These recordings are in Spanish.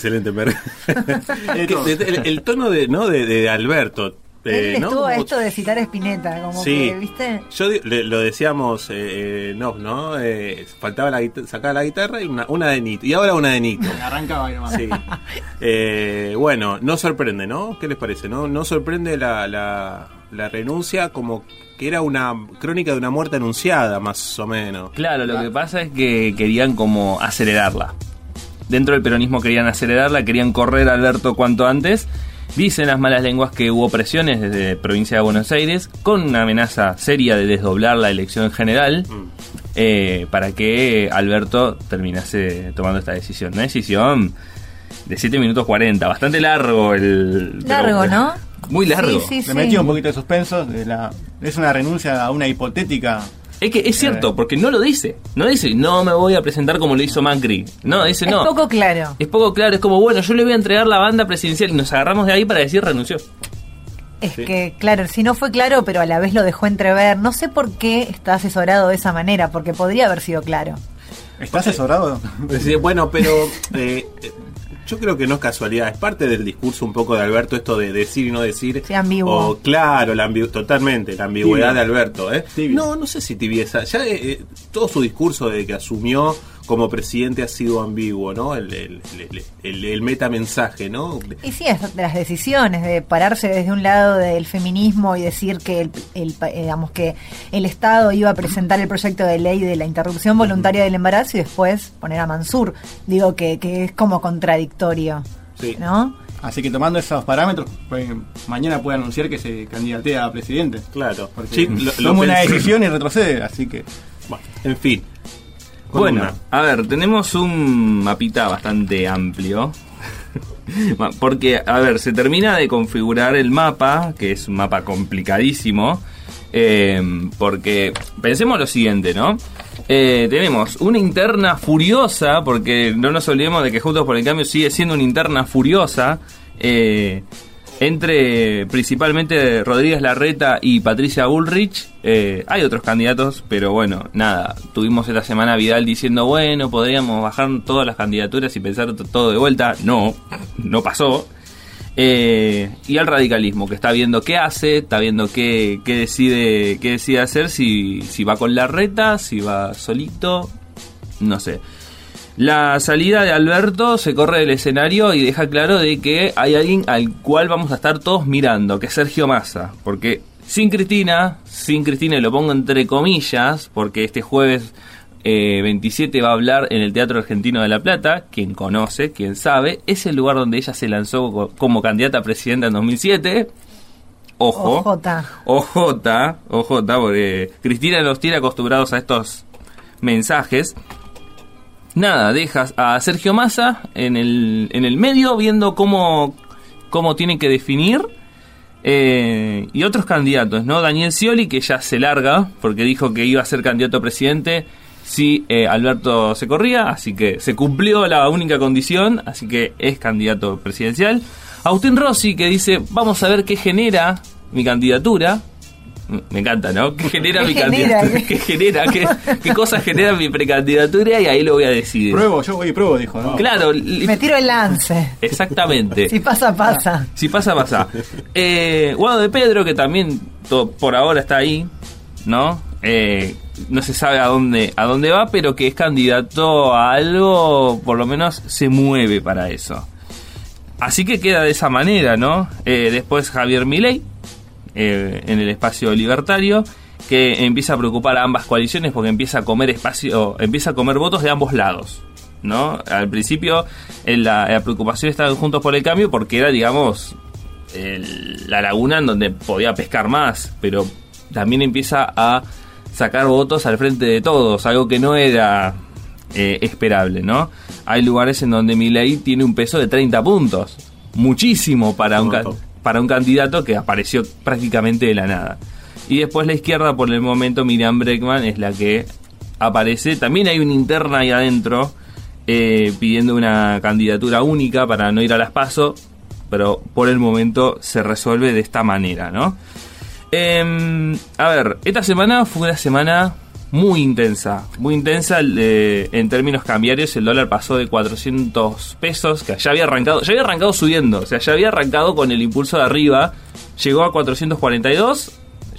Excelente, Mer. el, el, tono de, ¿no? de, de Alberto él eh, estuvo a esto de citar a Spinetta, como que, ¿viste? Yo lo decíamos, eh, eh, no, ¿no? faltaba la sacaba la guitarra y una, una de Nito. Y ahora una de Nito. Arrancaba nomás. Sí. bueno, no sorprende, ¿no? ¿Qué les parece? ¿No, no sorprende la, la, la renuncia como que era una crónica de una muerte anunciada, más o menos. Claro, lo que pasa es que querían como acelerarla. Dentro del peronismo querían acelerarla, querían correr a Alberto cuanto antes Dicen las malas lenguas que hubo presiones desde provincia de Buenos Aires con una amenaza seria de desdoblar la elección general mm. eh, para que Alberto terminase tomando esta decisión. Una decisión de 7 minutos 40, bastante largo el... Largo, ¿no? Muy largo. Sí, Me metió un poquito de suspenso. es una renuncia a una hipotética es que es cierto, porque no lo dice. No dice, no me voy a presentar como lo hizo Macri. No, dice no. Es poco claro. Es poco claro. Es como, bueno, yo le voy a entregar la banda presidencial y nos agarramos de ahí para decir renunció. Es que, claro, si no fue claro, pero a la vez lo dejó entrever. No sé por qué está asesorado de esa manera, porque podría haber sido claro. ¿Está asesorado? bueno, pero eh, yo creo que no es casualidad, es parte del discurso un poco de Alberto esto de decir y no decir. Sí, ambiguo. claro, la totalmente, la ambigüedad de Alberto. ¿eh? No, no sé si tibieza. Ya eh, eh, todo su discurso de que asumió como presidente ha sido ambiguo, ¿no? El, el, el, el, metamensaje, ¿no? Y sí, es de las decisiones, de pararse desde un lado del feminismo y decir que el, eh, digamos que el Estado iba a presentar el proyecto de ley de la interrupción voluntaria del embarazo y después poner a Mansur. Digo que, que es como contradictorio, sí. ¿no? Así que tomando esos parámetros, pues, mañana puede anunciar que se candidatea a presidente. Claro. Porque sí, lo, toma una decisión y retrocede, así que... Bueno, en fin. Bueno, a ver, tenemos un mapita bastante amplio. Porque, a ver, se termina de configurar el mapa, que es un mapa complicadísimo. Eh, porque pensemos lo siguiente, ¿no? Eh, tenemos una interna furiosa, porque no nos olvidemos de que Juntos por el Cambio sigue siendo una interna furiosa. Eh, entre principalmente Rodríguez Larreta y Patricia Bullrich. Eh, hay otros candidatos, pero bueno, nada. Tuvimos esta semana Vidal diciendo, bueno, podríamos bajar todas las candidaturas y pensar todo de vuelta. No, no pasó. Eh, y al radicalismo, que está viendo qué hace, está viendo qué, qué decide, qué decide hacer, si, si va con Larreta, si va solito, no sé. La salida de Alberto se corre del escenario y deja claro de que hay alguien al cual vamos a estar todos mirando, que es Sergio Massa, porque sin Cristina, sin Cristina y lo pongo entre comillas, porque este jueves 27 eh, va a hablar en el Teatro Argentino de La Plata, quien conoce, quien sabe, es el lugar donde ella se lanzó como candidata a presidenta en 2007. Ojo. OJ. OJ, porque Cristina nos tiene acostumbrados a estos mensajes nada, dejas a Sergio Massa en el, en el medio viendo cómo, cómo tiene que definir. Eh, y otros candidatos, ¿no? Daniel Scioli, que ya se larga, porque dijo que iba a ser candidato a presidente si eh, Alberto se corría, así que se cumplió la única condición, así que es candidato presidencial. Agustín Rossi, que dice, vamos a ver qué genera mi candidatura, me encanta, ¿no? ¿Qué genera mi candidatura? ¿Qué genera? ¿Qué, cosas genera mi precandidatura? Y ahí lo voy a decidir. Pruebo, yo voy y pruebo, dijo. ¿no? Claro. Me tiro el lance. Exactamente. si pasa, pasa. Si pasa, pasa. Eh, Guado de Pedro, que también por ahora está ahí, ¿no? Eh, no se sabe a dónde, a dónde va, pero que es candidato a algo, por lo menos se mueve para eso. Así que queda de esa manera, ¿no? Eh, después Javier Milei, eh, en el espacio libertario que empieza a preocupar a ambas coaliciones porque empieza a comer espacio, empieza a comer votos de ambos lados. ¿no? Al principio la, preocupación estaba juntos por el cambio porque era, digamos, la laguna en donde podía pescar más, pero también empieza a sacar votos al frente de todos, algo que no era eh, esperable, ¿no? Hay lugares en donde Milei tiene un peso de 30 puntos, muchísimo para un para un candidato que apareció prácticamente de la nada. Y después la izquierda, por el momento, Miriam Breckman es la que aparece. También hay una interna ahí adentro eh, pidiendo una candidatura única para no ir a las PASO, pero por el momento se resuelve de esta manera, ¿no? Em, a ver, esta semana fue una semana muy intensa, muy intensa eh, en términos cambiarios. El dólar pasó de 400 pesos, que ya había arrancado, ya había arrancado subiendo, o sea, ya había arrancado con el impulso de arriba, llegó a 442,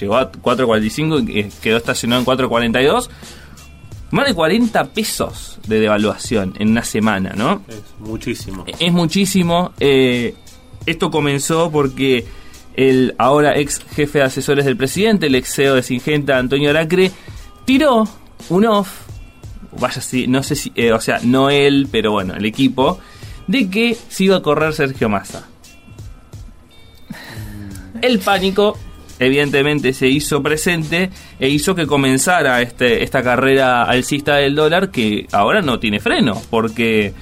llegó a 445 y quedó estacionado en 442. Más de 40 pesos de devaluación en una semana, ¿no? Es muchísimo. Es muchísimo. Eh, esto comenzó porque el ahora ex jefe de asesores del presidente, el ex CEO de Singenta, Antonio Aracre, tiró un off, vaya si, no sé si, eh, o sea, no él, pero bueno, el equipo, de que se iba a correr Sergio Massa. El pánico, evidentemente, se hizo presente e hizo que comenzara este, esta carrera alcista del dólar que ahora no tiene freno, porque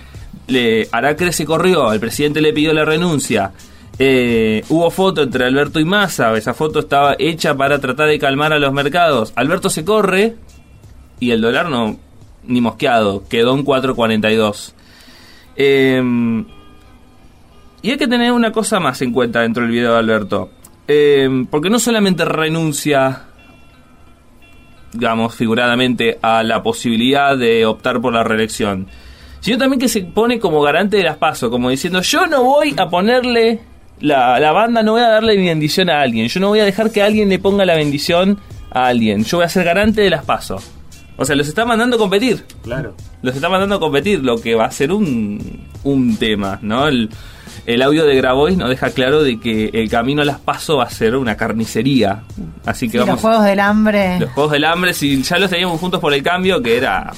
le, Aracre se corrió, el presidente le pidió la renuncia, eh, hubo foto entre Alberto y Massa, esa foto estaba hecha para tratar de calmar a los mercados. Alberto se corre y el dólar no, ni mosqueado, quedó en 4.42. Em, y hay que tener una cosa más en cuenta dentro del video de Alberto. Em, porque no solamente renuncia, digamos, figuradamente a la posibilidad de optar por la reelección, sino también que se pone como garante de las pasos, como diciendo, yo no voy a ponerle la, la, banda no voy a darle mi bendición a alguien. Yo no voy a dejar que alguien le ponga la bendición a alguien. Yo voy a ser garante de las pasos. O sea, los está mandando a competir. Claro. Los está mandando a competir, lo que va a ser un, un tema, ¿no? El, el audio de Grabois nos deja claro de que el camino a las pasos va a ser una carnicería. Así que vamos. Los Juegos del Hambre. Los Juegos del Hambre, si ya los teníamos juntos por el cambio, que era.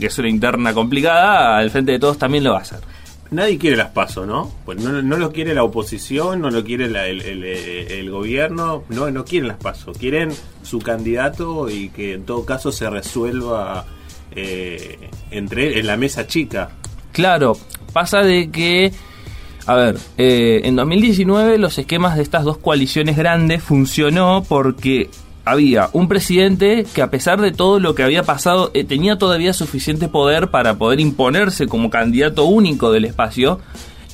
que es una interna complicada, al frente de todos también lo va a hacer nadie quiere las pasos, ¿no? Pues no, no, lo quiere la oposición, no lo quiere el, gobierno, no, no quieren las pasos, quieren su candidato y que en todo caso se resuelva eh, entre en la mesa chica. Claro, pasa de que, a ver, eh, en 2019 los esquemas de estas dos coaliciones grandes funcionó porque había un presidente que a pesar de todo lo que había pasado eh, tenía todavía suficiente poder para poder imponerse como candidato único del espacio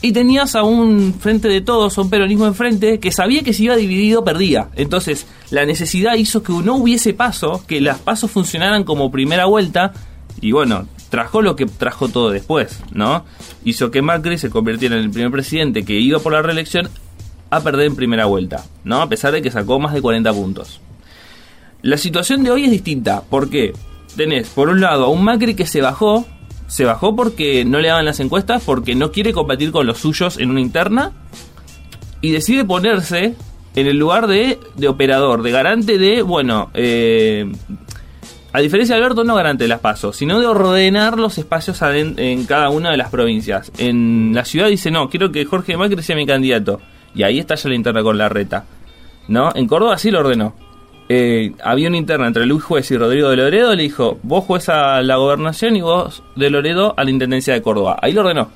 y tenías a un frente de todos, un peronismo enfrente que sabía que si iba dividido perdía. Entonces la necesidad hizo que no hubiese paso, que las pasos funcionaran como primera vuelta y bueno, trajo lo que trajo todo después, ¿no? Hizo que Macri se convirtiera en el primer presidente que iba por la reelección a perder en primera vuelta, ¿no? A pesar de que sacó más de 40 puntos. La situación de hoy es distinta. ¿Por qué? Tenés, por un lado, a un Macri que se bajó. Se bajó porque no le daban las encuestas, porque no quiere competir con los suyos en una interna. Y decide ponerse en el lugar de, de operador, de garante de, bueno, eh, a diferencia de Alberto, no garante de las pasos, sino de ordenar los espacios en cada una de las provincias. En la ciudad dice, no, quiero que Jorge Macri sea mi candidato. Y ahí está ya la interna con la reta. ¿No? En Córdoba sí lo ordenó. Eh, había una interna entre Luis Juez y Rodrigo de Loredo, le dijo, vos juez a la gobernación y vos de Loredo a la Intendencia de Córdoba. Ahí lo ordenó.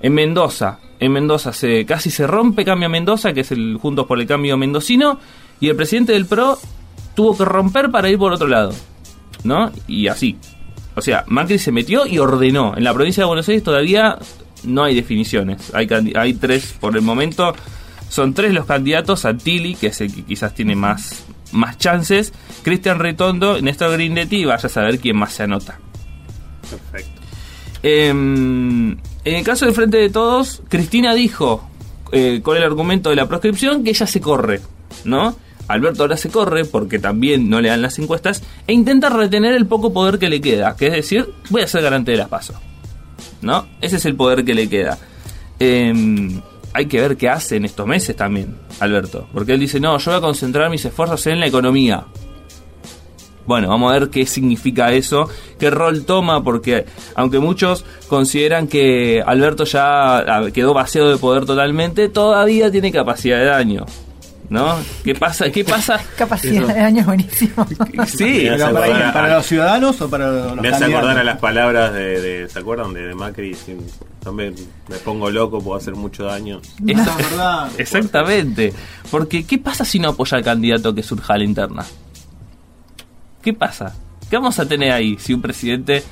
En Mendoza, en Mendoza se casi se rompe Cambio Mendoza, que es el Juntos por el Cambio Mendocino, y el presidente del PRO tuvo que romper para ir por otro lado. ¿No? Y así. O sea, Macri se metió y ordenó. En la provincia de Buenos Aires todavía no hay definiciones. Hay, hay tres por el momento. Son tres los candidatos. Santilli, que es el que quizás tiene más, más chances. Cristian Retondo, Néstor Grindetti, vaya a saber quién más se anota. Perfecto. Em, en el caso del Frente de Todos, Cristina dijo, eh, con el argumento de la proscripción, que ella se corre, ¿no? Alberto ahora se corre porque también no le dan las encuestas e intenta retener el poco poder que le queda, que es decir, voy a ser garante de las pasos. ¿No? Ese es el poder que le queda. Eh, hay que ver qué hace en estos meses también, Alberto. Porque él dice, no, yo voy a concentrar mis esfuerzos en la economía. Bueno, vamos a ver qué significa eso, qué rol toma, porque aunque muchos consideran que Alberto ya ah, quedó vaciado de poder totalmente, todavía tiene capacidad de daño. ¿No? ¿Qué pasa? ¿Qué pasa? Capacidad de daño buenísimo. Sí, para, los ciudadanos o para los Me hace acordar a las palabras de, ¿se acuerdan? De, Macri, me, me, pongo loco, puedo hacer mucho daño. Esa es verdad. Exactamente. Porque, ¿qué pasa si no apoya al candidato que surja a la interna? ¿Qué pasa? ¿Qué vamos a tener ahí si un presidente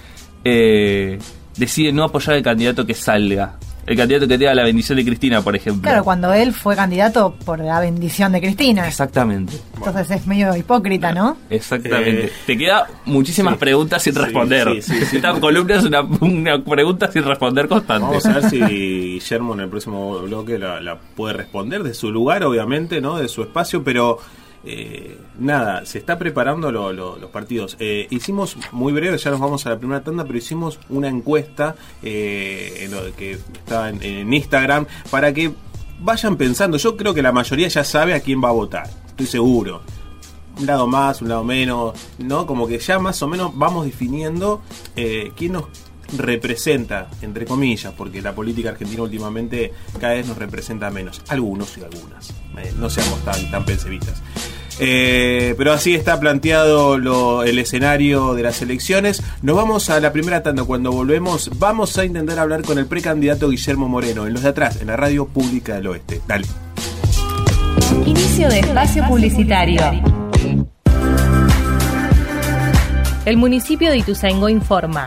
eh, decide no apoyar al candidato que salga el candidato que tenga la bendición de Cristina, por ejemplo. Claro, cuando él fue candidato por la bendición de Cristina. Exactamente. Entonces es medio hipócrita, ¿no? Exactamente. Eh, Te queda muchísimas preguntas sin responder. Sí, Esta columna es una, pregunta sin responder constante. Vamos a ver si Guillermo en el próximo bloque la, la puede responder de su lugar, obviamente, ¿no? De su espacio, pero eh, nada, se está preparando los partidos. Eh, hicimos, muy breve, ya nos vamos a la primera tanda, pero hicimos una encuesta eh, en lo que está en, Instagram para que vayan pensando. Yo creo que la mayoría ya sabe a quién va a votar, estoy seguro. Un lado más, un lado menos, ¿no? Como que ya más o menos vamos definiendo quién nos representa, entre comillas, porque la política argentina últimamente cada vez nos representa menos. Algunos y algunas. no seamos tan, tan. Eh, pero así está planteado el escenario de las elecciones. Nos vamos a la primera tanda. Cuando volvemos, vamos a intentar hablar con el precandidato Guillermo Moreno, en los de atrás, en la radio pública del oeste. Dale. Inicio de espacio publicitario. El municipio de Ituzaingó informa.